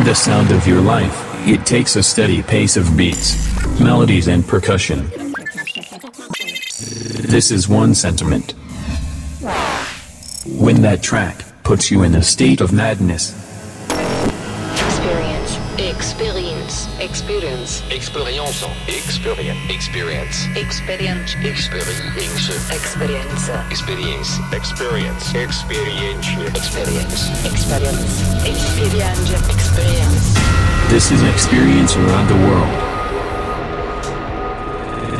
find the sound of your life, it takes a steady pace of beats, melodies and percussion. This is one sentiment. When that track puts you in a state of madness, Experience. Experience. Experience. Experience. Experience. Experience. Experience. Experience. Experience. Experience. Experience. Experience. Experience. Experience. Experience. Experience. this is experience around the world.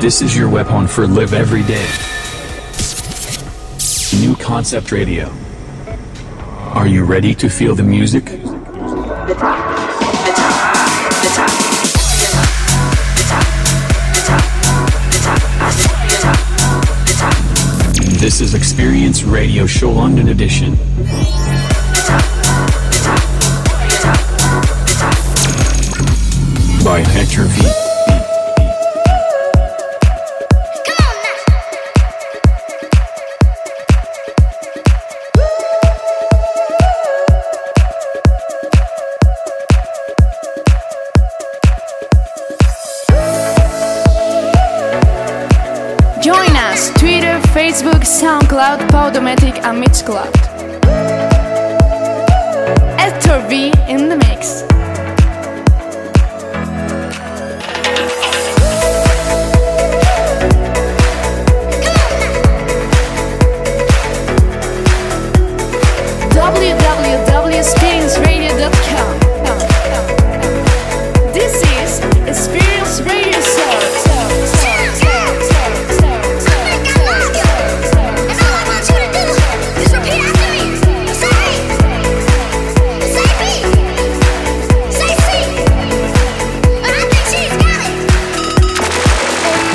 This is your weapon for live every day. New Concept Radio. Are you ready to feel the music? This is Experience Radio Show London Edition. By Hector V. Facebook, SoundCloud, Podomatic and Mixcloud.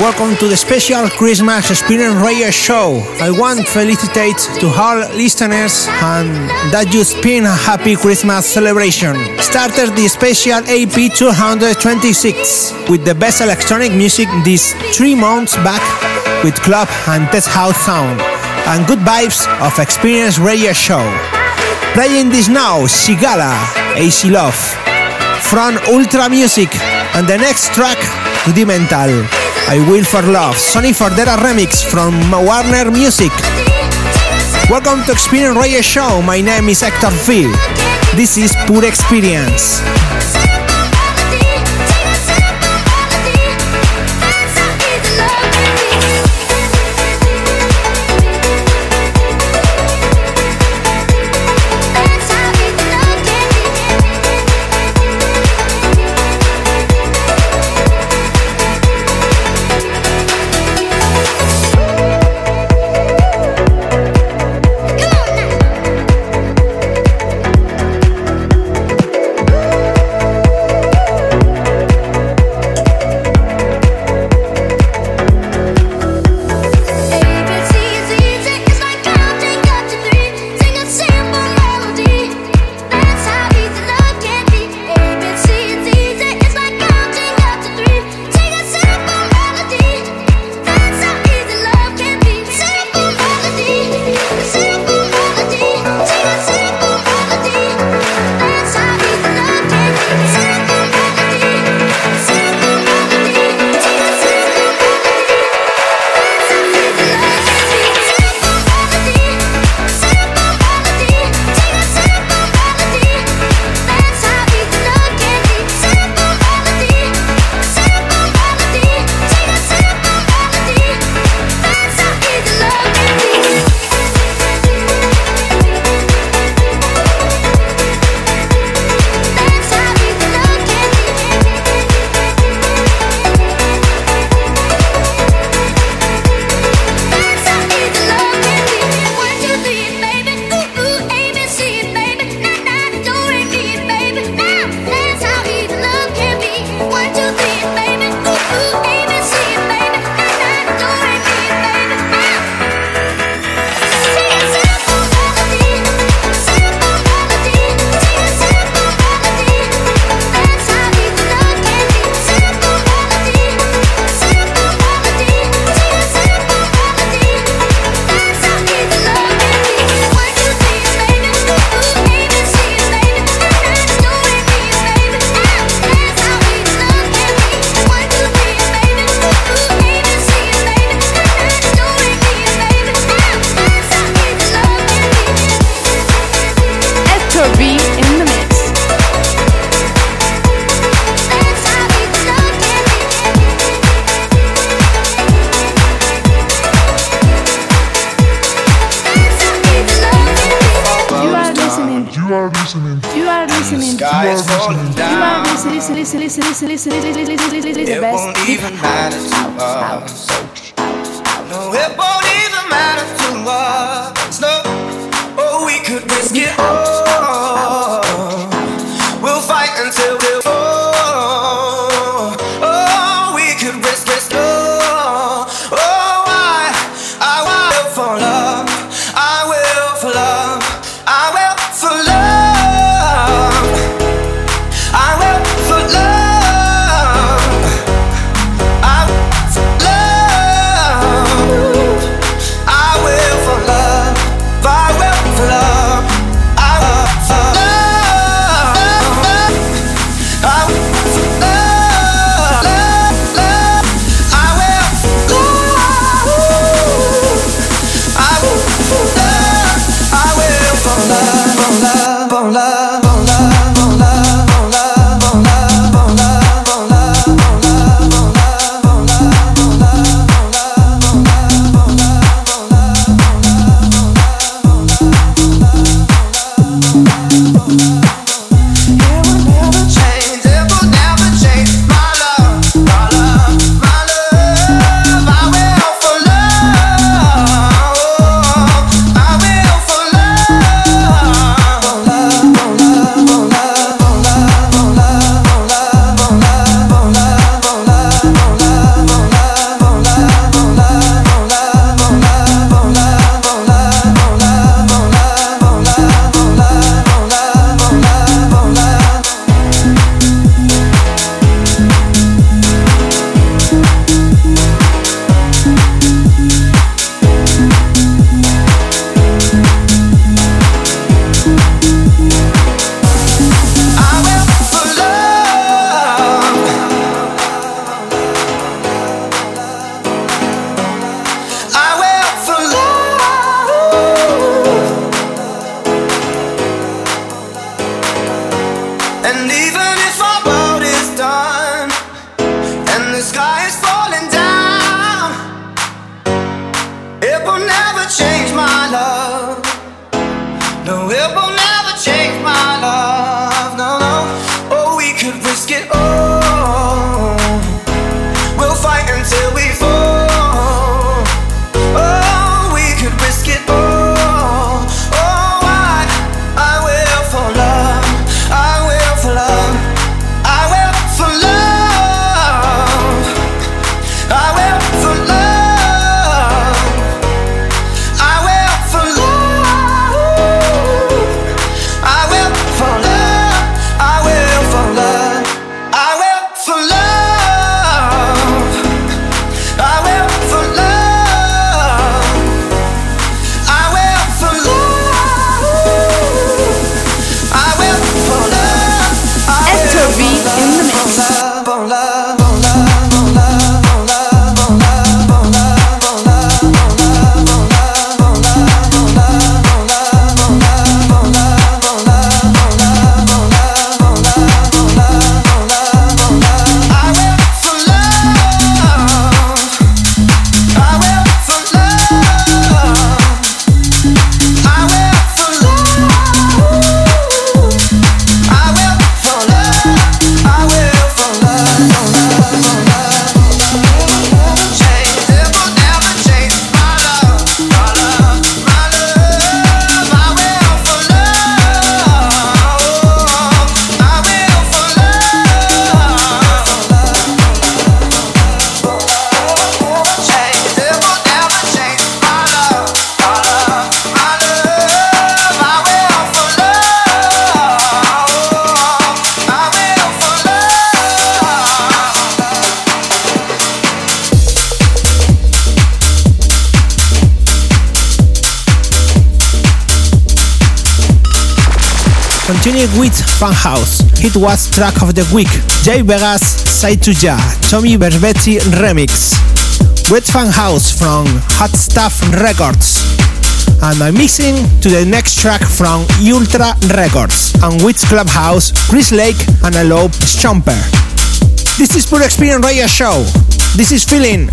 Welcome to the special Christmas Experience Radio Show. I want to felicitate to all listeners and that you spend a happy Christmas celebration. Started the special AP 226 with the best electronic music these three months back with club and test house sound and good vibes of Experience Radio Show. Playing this now, Sigala, Easy Love, from Ultra Music, and the next track, Rudimental. I Will for Love, Sonny Fodera remix from Warner Music. Welcome to Experience Radio Show. My name is Hector V. This is Pure Experience. No, it won't even matter to us. No, oh, we could risk it all. Funhouse. It was track of the week. Jay Vegas, Ja, Tommy Vercetti remix. With Funhouse from Hot Stuff Records. And I'm mixing to the next track from Ultra Records and with Clubhouse, Chris Lake and Alope Stomper. This is Pure Experience Radio Show. This is Feeling.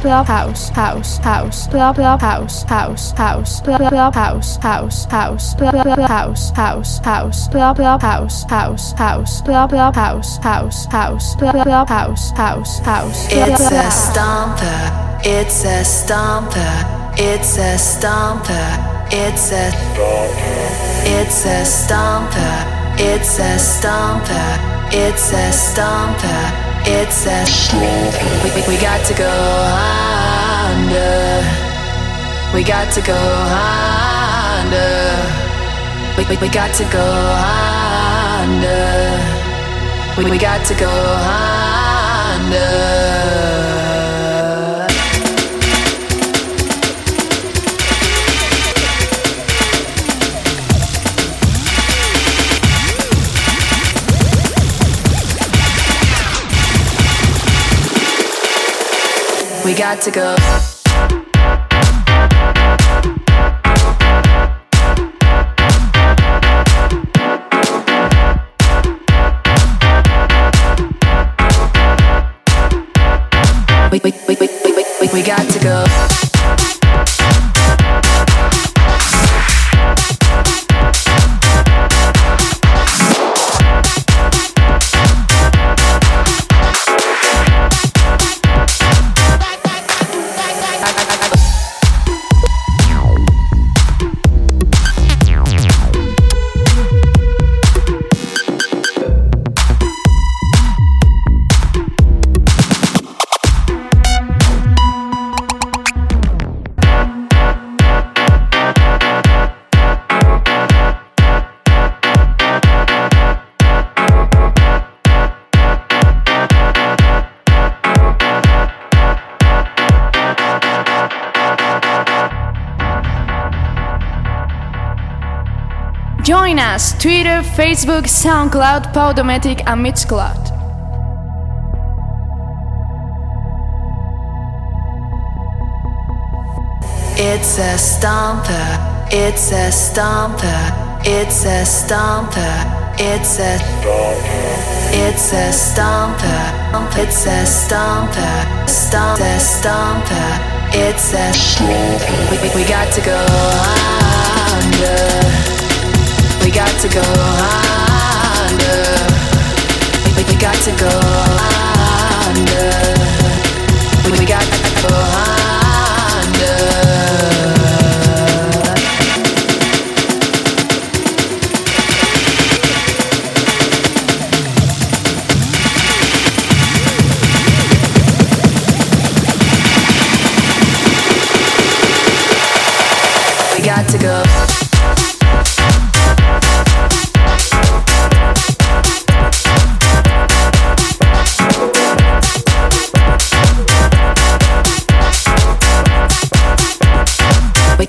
Club, club, house, house, house, club, club, house, house, house, club, club, house, house, house, club, club, house, house, house, club, club, house, house, house, club, club, house, house, house, club, club, house, house, house. It's a stomper. It's a stomper. It's a stomper. It's a It's a stomper. It's a stomper. It's a stomper. It's a we, we, we got to go under. We got to go under. We, we, we got to go under. We, we got to go under. We got to go. We, we, we, we, we, we, we got to go. Join us Twitter, Facebook, SoundCloud, Podomatic, and Mixcloud. It's a stomper. It's a stomper. It's a stomper. It's a It's a stomper. It's a stomper. Stomp a stomper. It's a we, we, we got to go under. We got to go under. We, got to go under. We got to go under.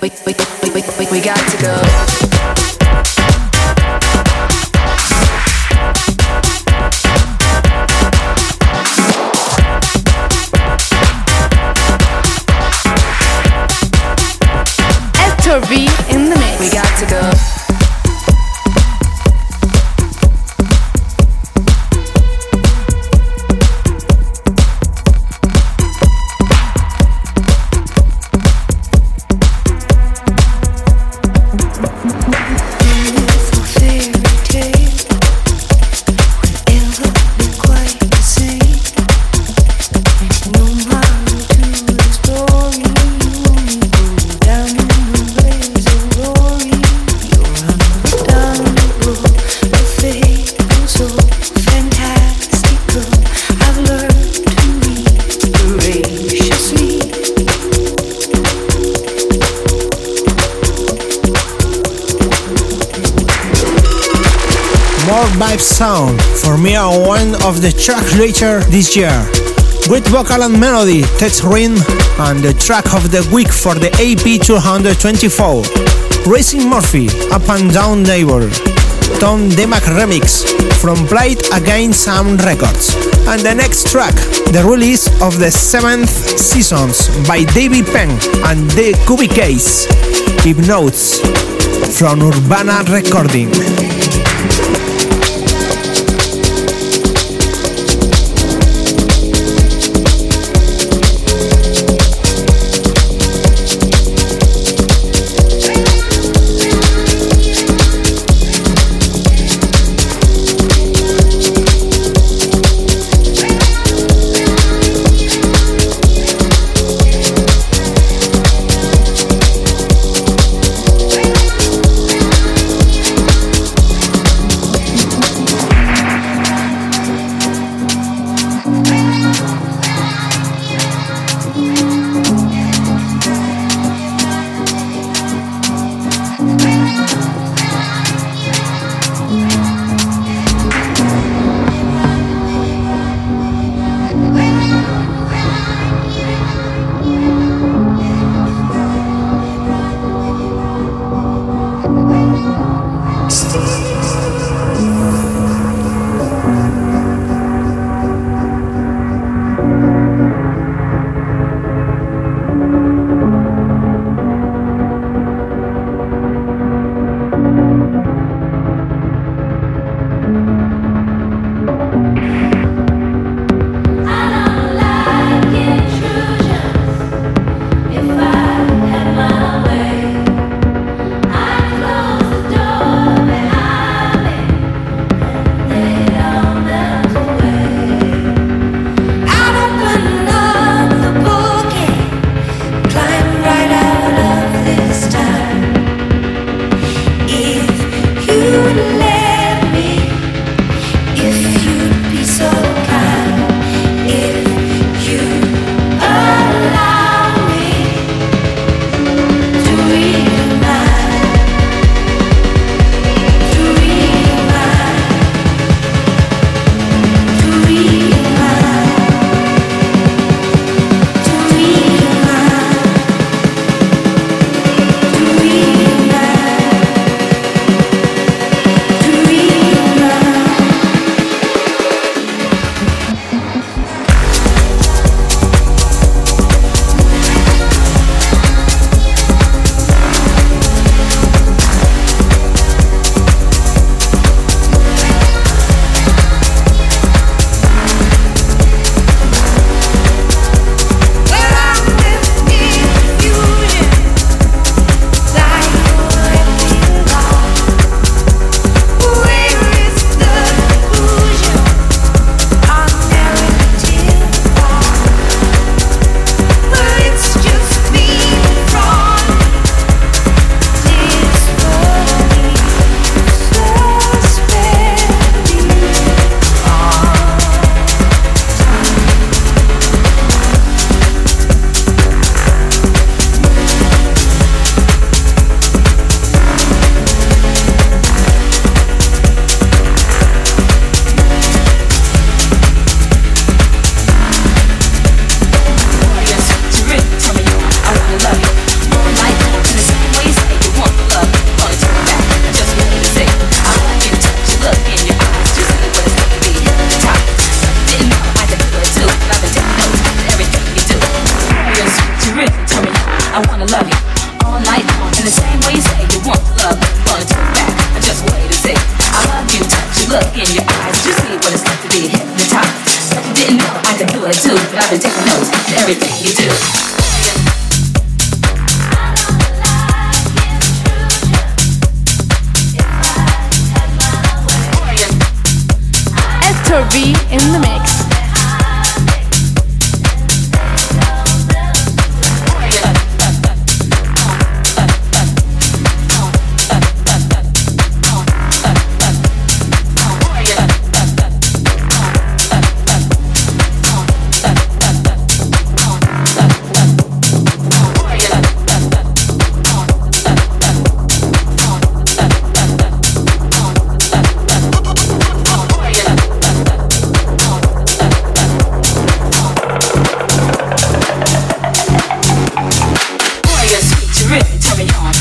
We, we, we, we, we, got to go. Sound for me are one of the tracks later this year. Great vocal and melody, text ring, and the track of the week for the AP 224. Roisin Murphy, Unputdownable. Tom Demac remix from Blight Against Sound Records. And the next track, the release of the seventh seasons by David Penn and the Cube Guys. Hypnotize from Urbana Recording.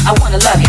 I wanna love you.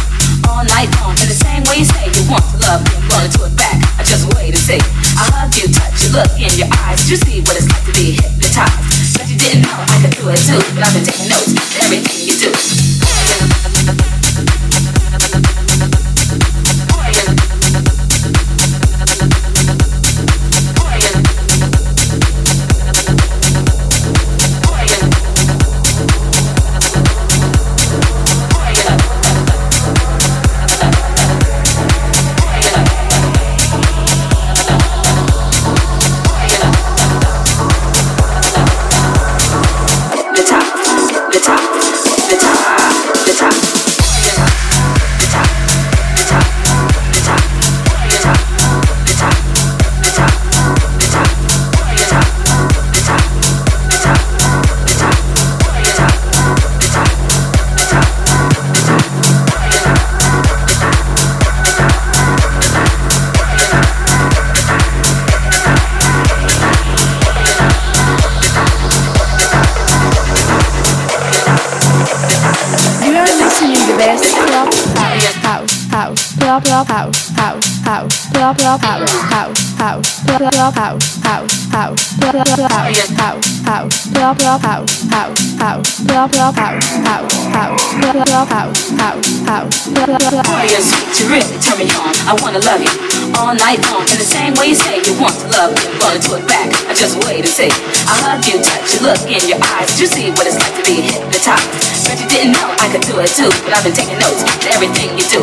Just wait and see. I hug you, touch you, look in your eyes. You see what it's like to be hypnotized? Bet you didn't know I could do it too, but I've been taking notes to everything you do.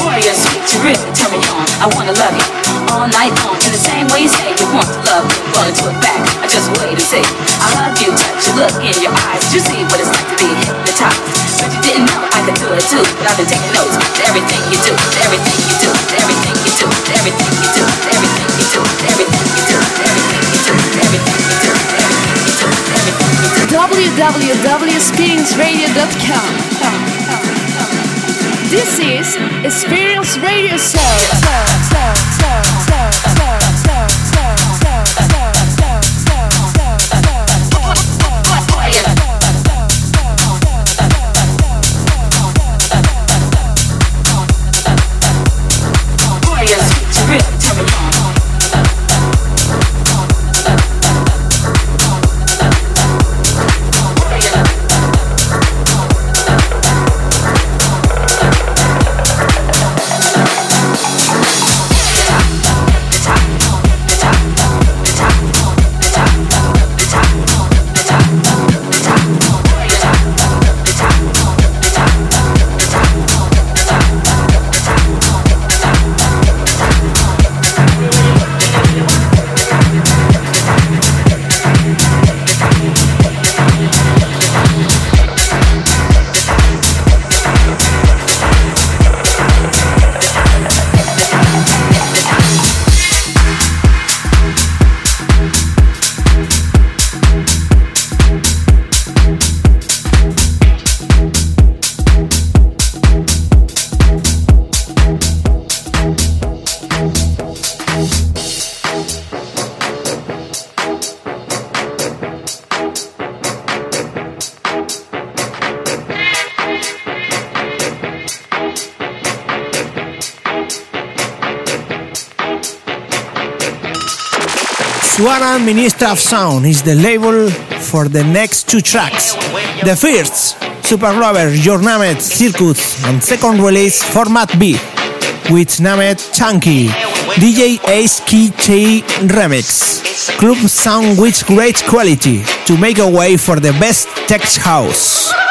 Boy, you're sweet, you really turn me on. I wanna love you all night long. In the same way you say you want to love me, I'm gonna it back. I just wait and see. I hug you, touch you, look in your eyes. You see what it's like to be hypnotized? Bet you didn't know I could do it too, but I've been taking notes to everything you do, everything you do, everything you do, everything you do, everything you www.experienceradio.com This is Experience Radio Show. Suara Ministry of Sound is the label for the next two tracks. The first, Superlover, Your Named Circus, and second release, Format B, with named Chunky, DJ S.K.T. Remix. Club sound with great quality to make a way for the best tech house.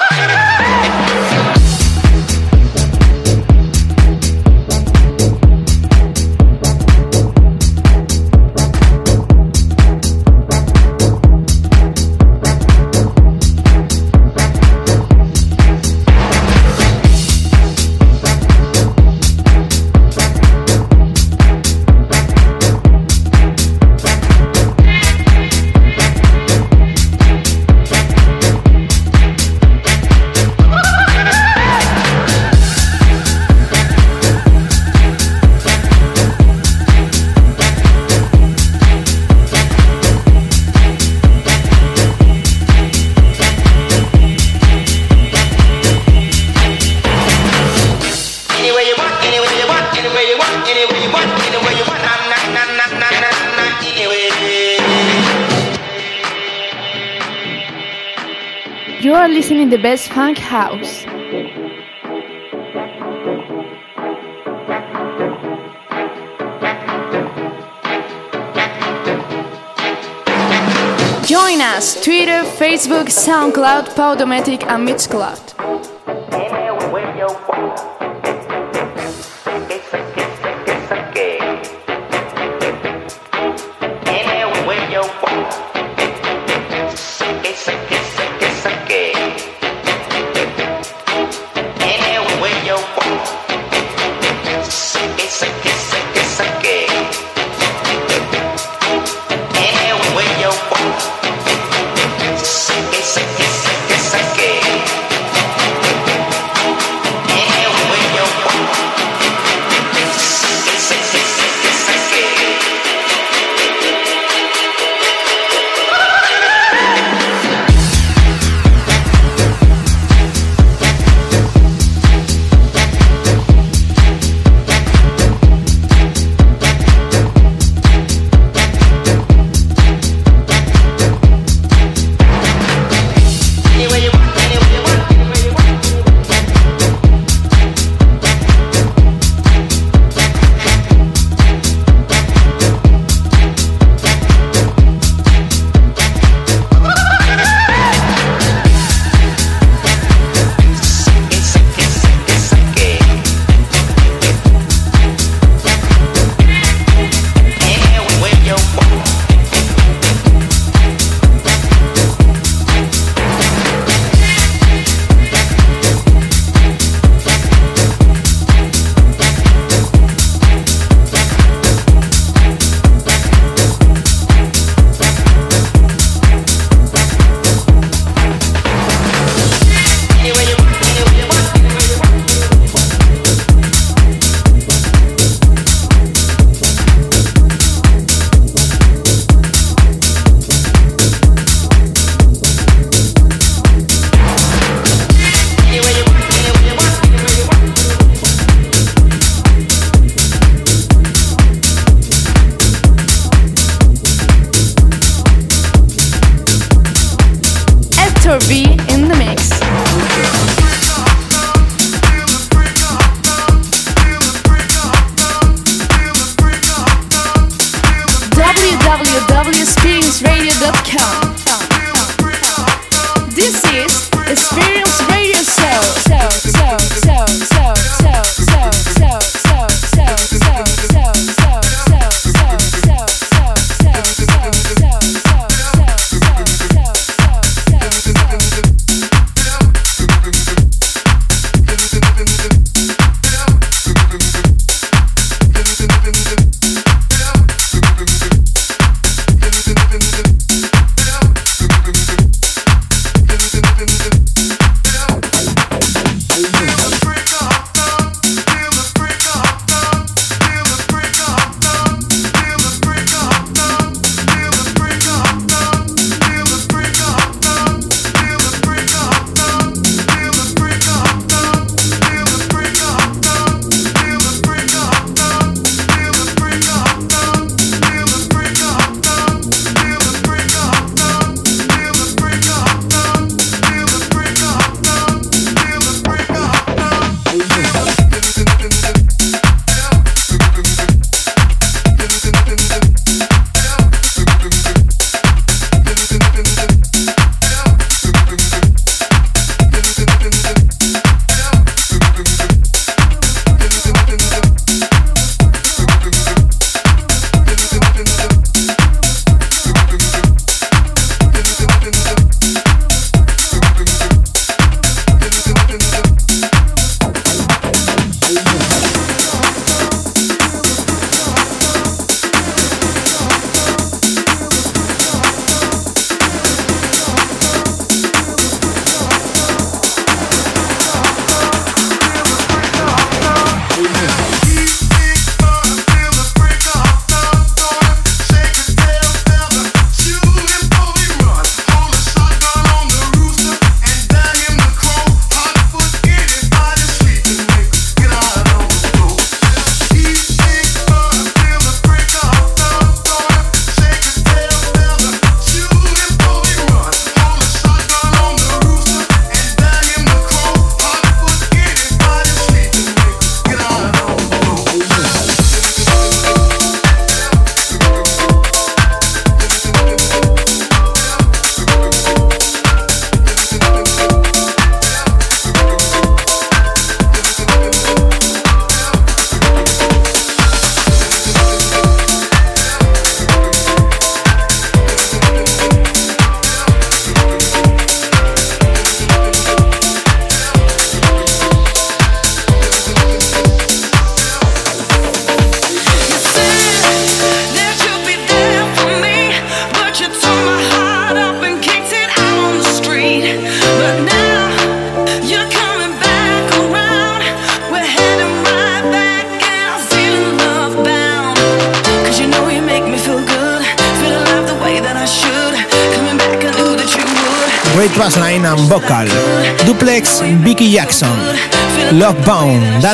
You are listening the best funk house. Join us Twitter, Facebook, SoundCloud, Podomatic and Mixcloud. Anywhere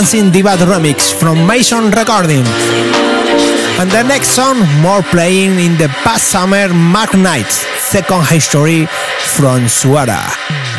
Dancing Divaz remix from Maison Recording. And the next song, more playing in the past summer, Mark Knight's second history from Suara.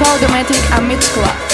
Podomatic and Mixcloud.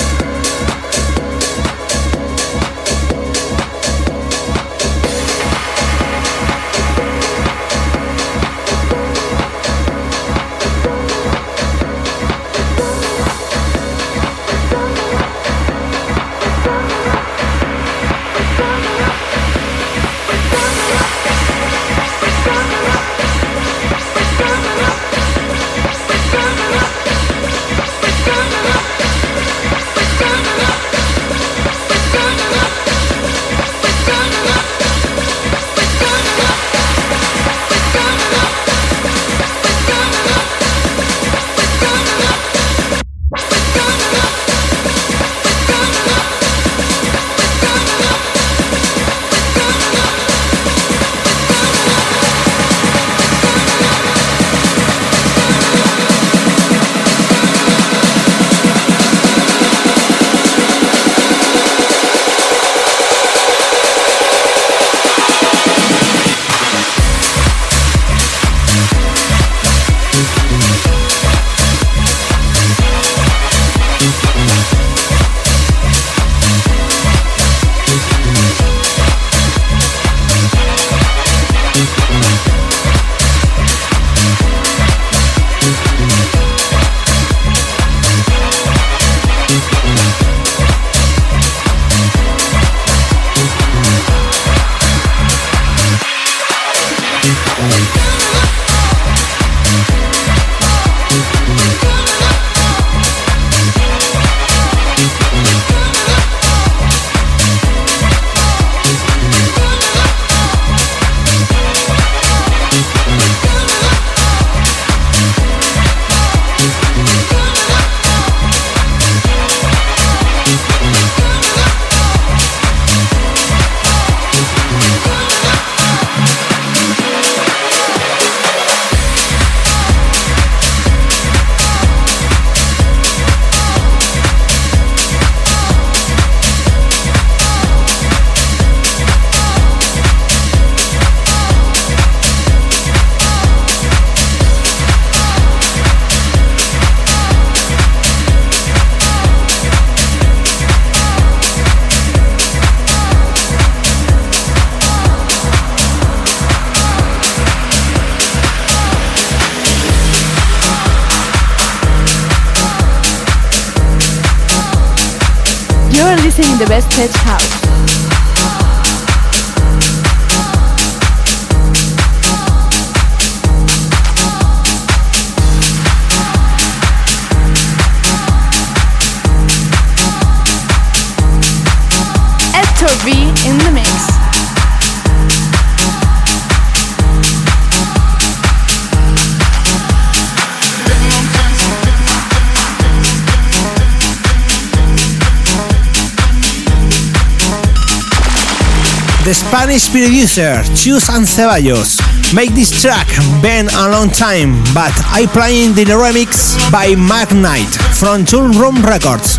Spanish producer Chus and Ceballos make this track been a long time, but I playing the remix by Mark Knight from Toolroom Records.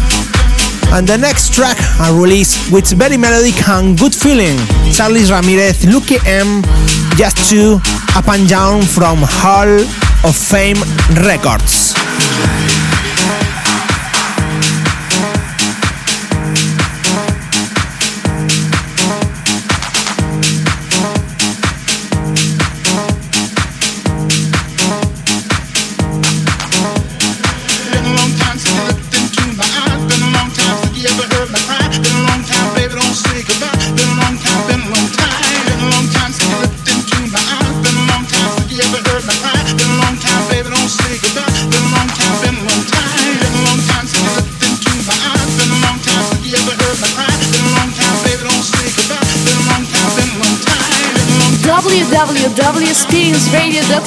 And the next track I release with very melodic and good feeling. Charlie Ramirez, Lucky M, Just Two, Up and Down from Hall of Fame Records. www.experienceradio.com. This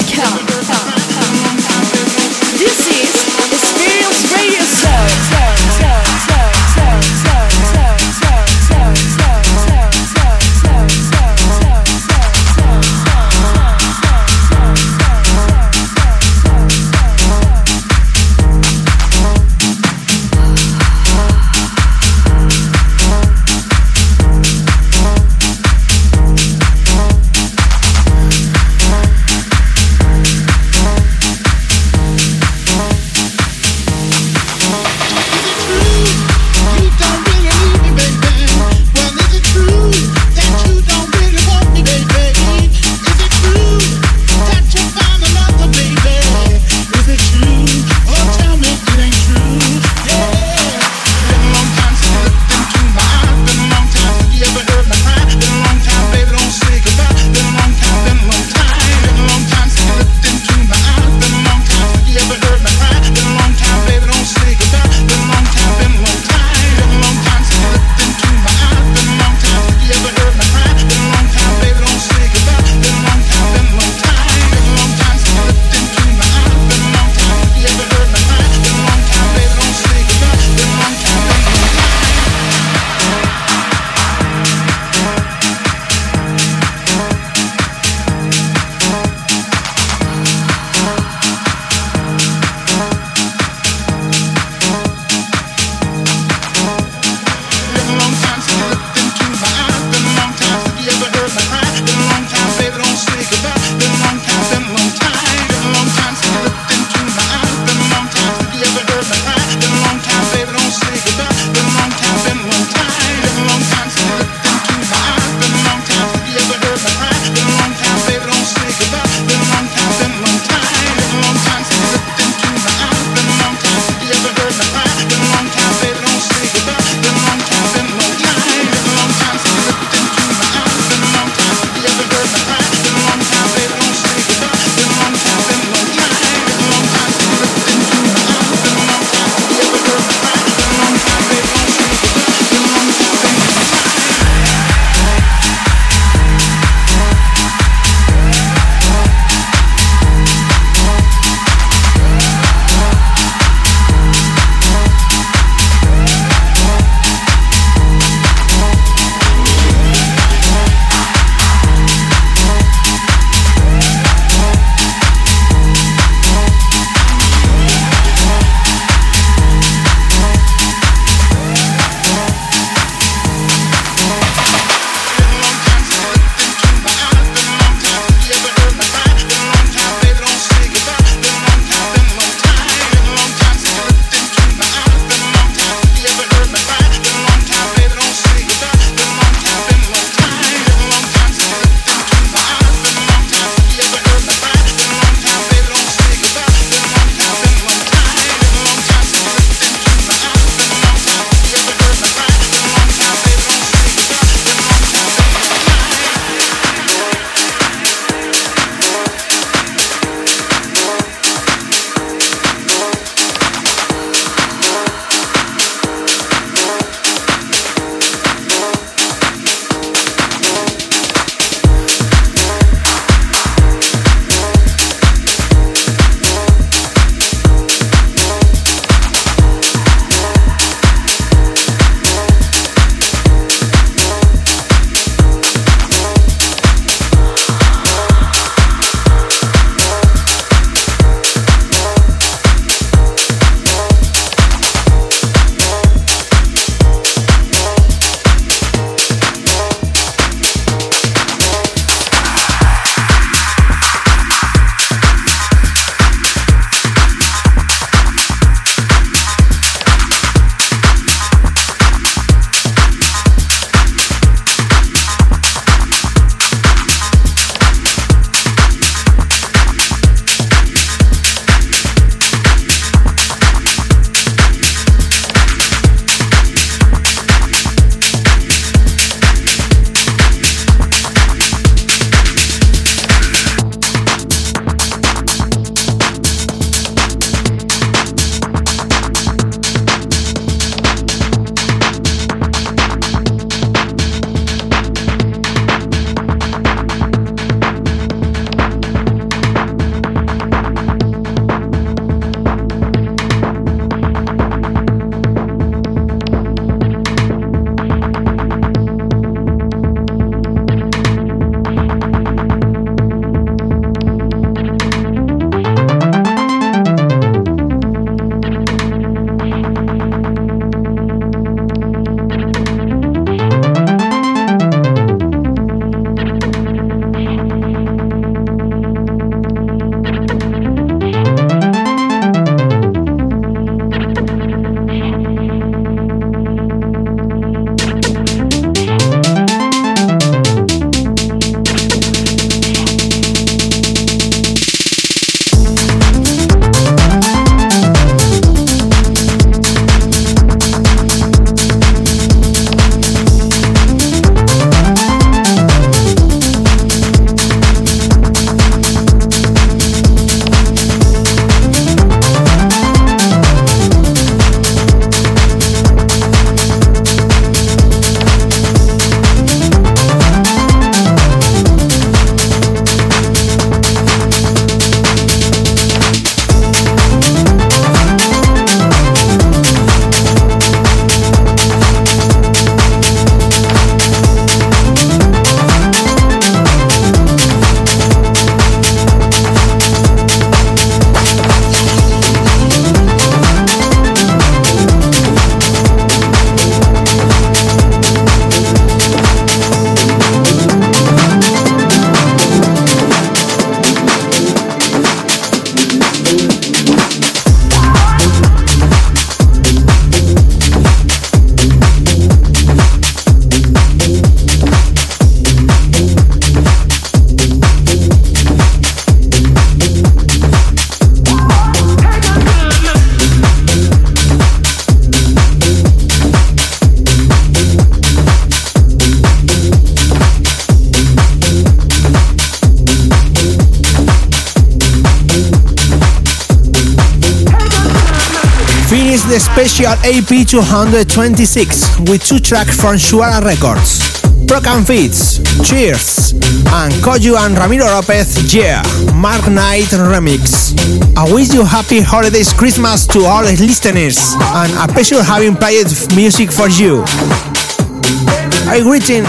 special AP 226 with two tracks from Suara Records. Prok and Fitch, Cheers, and Coyu and Ramiro Lopez, Yeah, Mark Knight Remix. I wish you happy holidays Christmas to all listeners and a pleasure having played music for you. I greeting